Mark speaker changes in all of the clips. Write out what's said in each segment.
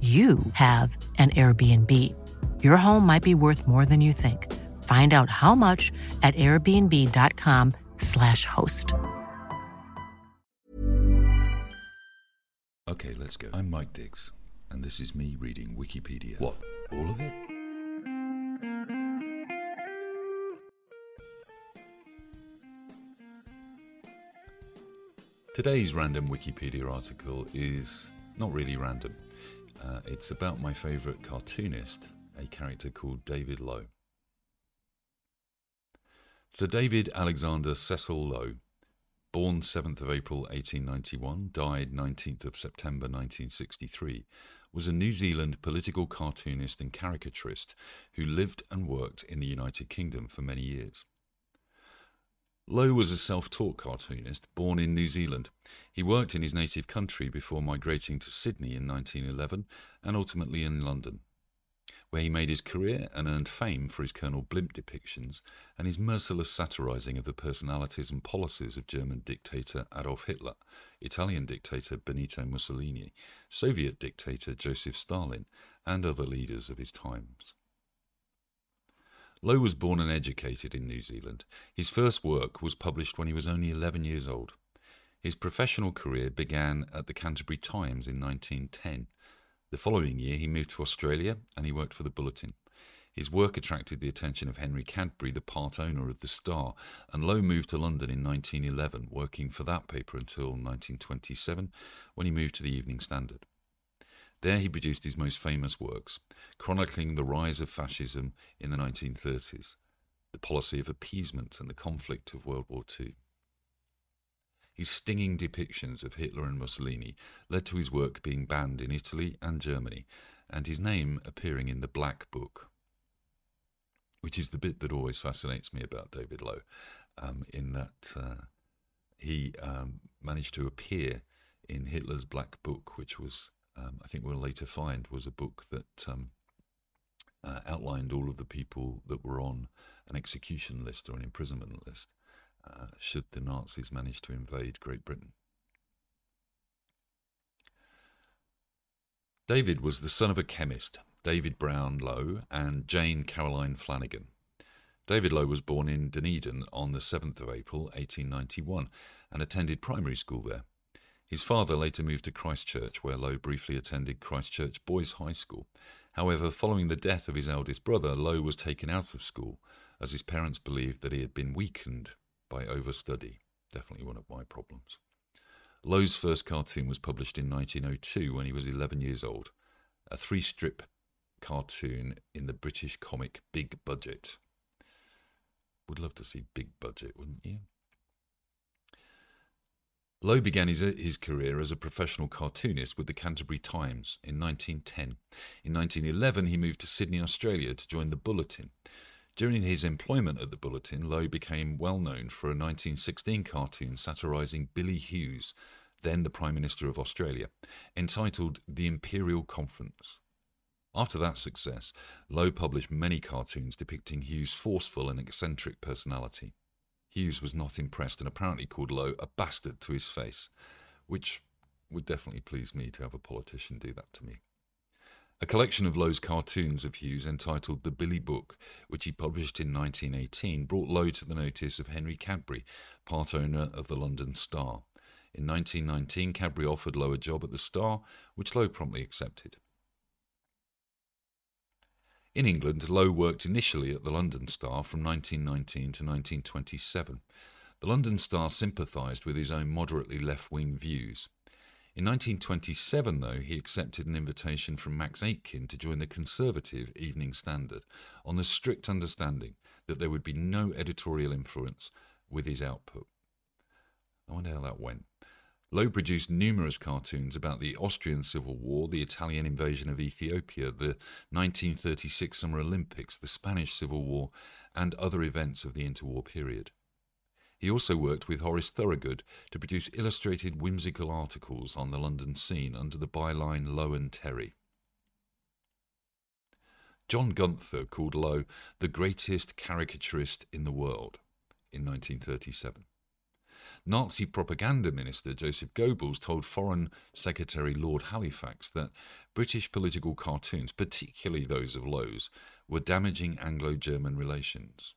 Speaker 1: you have an Airbnb. Your home might be worth more than you think. Find out how much at airbnb.com/slash host.
Speaker 2: Okay, let's go. I'm Mike Diggs, and this is me reading Wikipedia. What? All of it? Today's random Wikipedia article is not really random. Uh, it's about my favourite cartoonist, a character called David Low. Sir David Alexander Cecil Low, born 7th of April 1891, died 19th of September 1963, was a New Zealand political cartoonist and caricaturist who lived and worked in the United Kingdom for many years. Low was a self taught cartoonist born in New Zealand. He worked in his native country before migrating to Sydney in 1911 and ultimately in London, where he made his career and earned fame for his Colonel Blimp depictions and his merciless satirizing of the personalities and policies of German dictator Adolf Hitler, Italian dictator Benito Mussolini, Soviet dictator Joseph Stalin, and other leaders of his times. Low was born and educated in New Zealand. His first work was published when he was only 11 years old. His professional career began at the Canterbury Times in 1910. The following year, he moved to Australia and he worked for the Bulletin. His work attracted the attention of Henry Cadbury, the part owner of the Star, and Low moved to London in 1911, working for that paper until 1927, when he moved to the Evening Standard. There he produced his most famous works, chronicling the rise of fascism in the 1930s, the policy of appeasement and the conflict of World War II. His stinging depictions of Hitler and Mussolini led to his work being banned in Italy and Germany, and his name appearing in the Black Book, which is the bit that always fascinates me about David Low, um, in that uh, he um, managed to appear in Hitler's Black Book, which was um, I think we'll later find was a book that um, uh, outlined all of the people that were on an execution list or an imprisonment list uh, should the Nazis manage to invade Great Britain. David was the son of a chemist, David Brown Low, and Jane Caroline Flanagan. David Low was born in Dunedin on the 7th of April 1891 and attended primary school there. His father later moved to Christchurch, where Low briefly attended Christchurch Boys High School. However, following the death of his eldest brother, Low was taken out of school, as his parents believed that he had been weakened by overstudy. Definitely one of my problems. Low's first cartoon was published in 1902 when he was 11 years old, a three strip cartoon in the British comic Big Budget. Would love to see Big Budget, wouldn't you? Low began his, his career as a professional cartoonist with the Canterbury Times in 1910. In 1911, he moved to Sydney, Australia to join the Bulletin. During his employment at the Bulletin, Low became well known for a 1916 cartoon satirising Billy Hughes, then the Prime Minister of Australia, entitled The Imperial Conference. After that success, Low published many cartoons depicting Hughes' forceful and eccentric personality. Hughes was not impressed and apparently called Low a bastard to his face, which would definitely please me to have a politician do that to me. A collection of Low's cartoons of Hughes entitled The Billy Book, which he published in 1918, brought Low to the notice of Henry Cadbury, part owner of the London Star. In 1919, Cadbury offered Low a job at the Star, which Low promptly accepted. In England, Low worked initially at the London Star from 1919 to 1927. The London Star sympathised with his own moderately left wing views. In 1927, though, he accepted an invitation from Max Aitken to join the conservative Evening Standard on the strict understanding that there would be no editorial influence with his output. I wonder how that went. Low produced numerous cartoons about the Austrian Civil War, the Italian invasion of Ethiopia, the 1936 Summer Olympics, the Spanish Civil War, and other events of the interwar period. He also worked with Horace Thorogood to produce illustrated whimsical articles on the London scene under the byline Low and Terry. John Gunther called Low the greatest caricaturist in the world in 1937. Nazi propaganda minister Joseph Goebbels told Foreign Secretary Lord Halifax that British political cartoons, particularly those of Low's, were damaging Anglo German relations.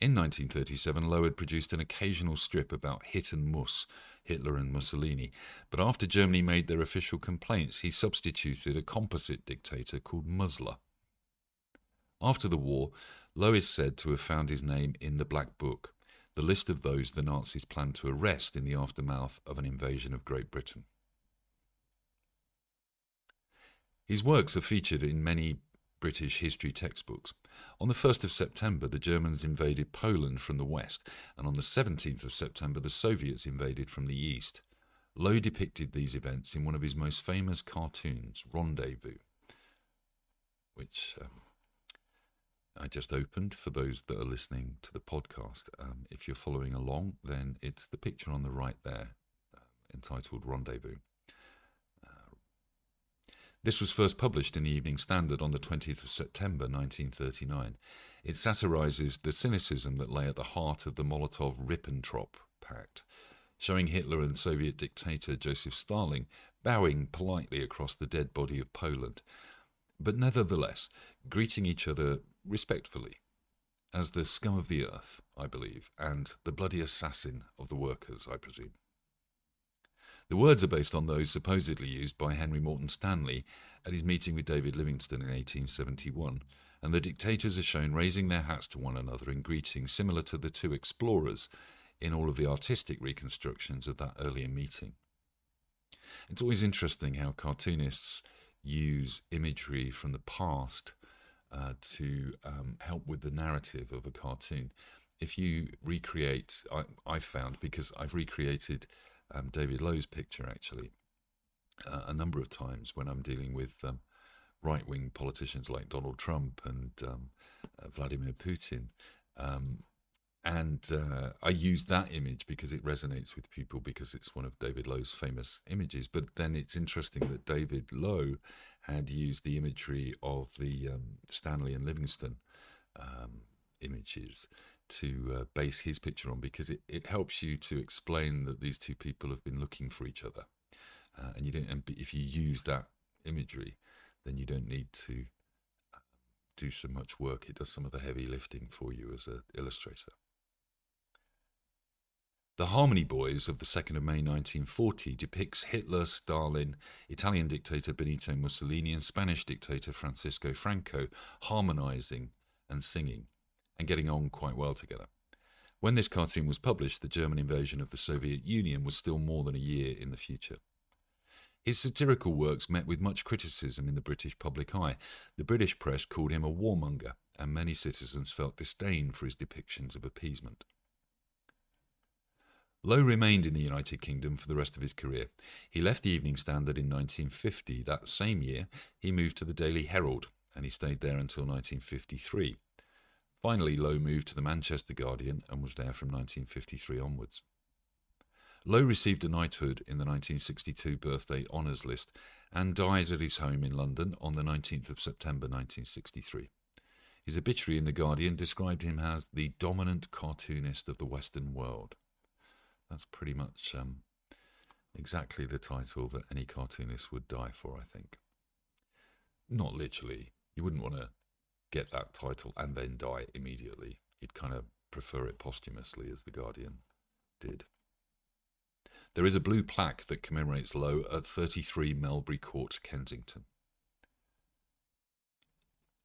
Speaker 2: In 1937, Low had produced an occasional strip about Hit and Muss, Hitler and Mussolini, but after Germany made their official complaints, he substituted a composite dictator called Musler. After the war, Low is said to have found his name in the Black Book, the list of those the Nazis planned to arrest in the aftermath of an invasion of Great Britain. His works are featured in many British history textbooks. On the 1st of September, the Germans invaded Poland from the west, and on the 17th of September, the Soviets invaded from the east. Low depicted these events in one of his most famous cartoons, Rendezvous, which um, I just opened for those that are listening to the podcast. Um, if you're following along, then it's the picture on the right there, uh, entitled Rendezvous. This was first published in the Evening Standard on the 20th of September 1939. It satirizes the cynicism that lay at the heart of the Molotov Ribbentrop Pact, showing Hitler and Soviet dictator Joseph Stalin bowing politely across the dead body of Poland, but nevertheless greeting each other respectfully as the scum of the earth, I believe, and the bloody assassin of the workers, I presume. The words are based on those supposedly used by Henry Morton Stanley at his meeting with David Livingstone in 1871, and the dictators are shown raising their hats to one another in greeting similar to the two explorers in all of the artistic reconstructions of that earlier meeting. It's always interesting how cartoonists use imagery from the past uh, to um, help with the narrative of a cartoon. If you recreate, I, I've found because I've recreated um, David Low's picture actually uh, a number of times when I'm dealing with um, right wing politicians like Donald Trump and um, uh, Vladimir Putin. Um, and uh, I use that image because it resonates with people because it's one of David Low's famous images. But then it's interesting that David Low had used the imagery of the um, Stanley and Livingstone um, images to uh, base his picture on because it, it helps you to explain that these two people have been looking for each other. Uh, and you don't, and if you use that imagery, then you don't need to uh, do so much work. It does some of the heavy lifting for you as an illustrator. The Harmony Boys of the 2nd of May 1940 depicts Hitler, Stalin, Italian dictator Benito Mussolini, and Spanish dictator Francisco Franco harmonizing and singing and getting on quite well together. When this cartoon was published, the German invasion of the Soviet Union was still more than a year in the future. His satirical works met with much criticism in the British public eye. The British press called him a warmonger, and many citizens felt disdain for his depictions of appeasement. Low remained in the United Kingdom for the rest of his career. He left the Evening Standard in 1950. That same year, he moved to the Daily Herald, and he stayed there until 1953. Finally, Low moved to the Manchester Guardian and was there from 1953 onwards. Low received a knighthood in the 1962 birthday honours list and died at his home in London on the 19th of September 1963. His obituary in The Guardian described him as the dominant cartoonist of the Western world. That's pretty much um, exactly the title that any cartoonist would die for, I think. Not literally. You wouldn't want to get that title and then die immediately. You'd kind of prefer it posthumously, as The Guardian did. There is a blue plaque that commemorates Low at 33 Melbury Court, Kensington.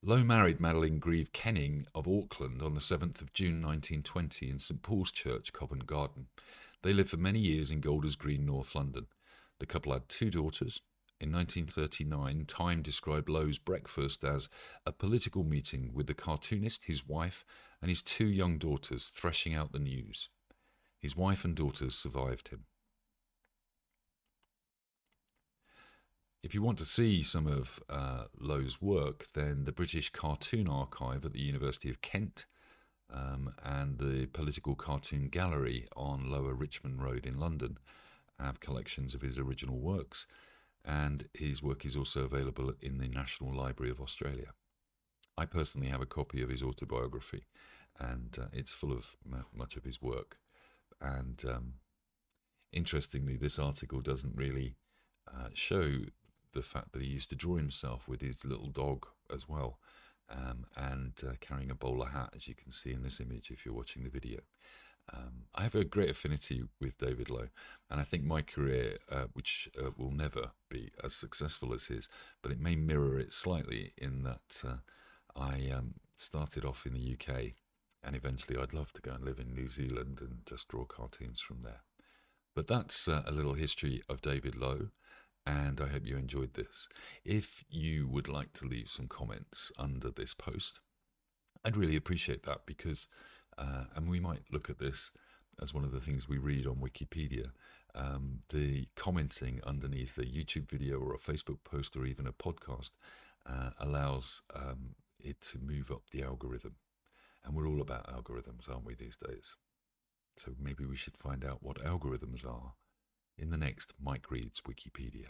Speaker 2: Low married Madeline Grieve Kenning of Auckland on the 7th of June 1920 in St Paul's Church, Covent Garden. They lived for many years in Golders Green, North London. The couple had two daughters. In 1939, Time described Low's breakfast as a political meeting with the cartoonist, his wife, and his two young daughters threshing out the news. His wife and daughters survived him. If you want to see some of uh, Low's work, then the British Cartoon Archive at the University of Kent um, and the Political Cartoon Gallery on Lower Richmond Road in London have collections of his original works, and his work is also available in the National Library of Australia. I personally have a copy of his autobiography, and uh, it's full of much of his work. And um, interestingly, this article doesn't really uh, show the fact that he used to draw himself with his little dog as well, um, and uh, carrying a bowler hat, as you can see in this image if you're watching the video. Um, I have a great affinity with David Low, and I think my career, uh, which uh, will never be as successful as his, but it may mirror it slightly in that uh, I um, started off in the UK, and eventually I'd love to go and live in New Zealand and just draw cartoons from there. But that's uh, a little history of David Low and I hope you enjoyed this. If you would like to leave some comments under this post, I'd really appreciate that because, uh, and we might look at this as one of the things we read on Wikipedia. Um, the commenting underneath a YouTube video or a Facebook post or even a podcast uh, allows um, it to move up the algorithm. And we're all about algorithms, aren't we, these days? So maybe we should find out what algorithms are in the next Mike Reads Wikipedia.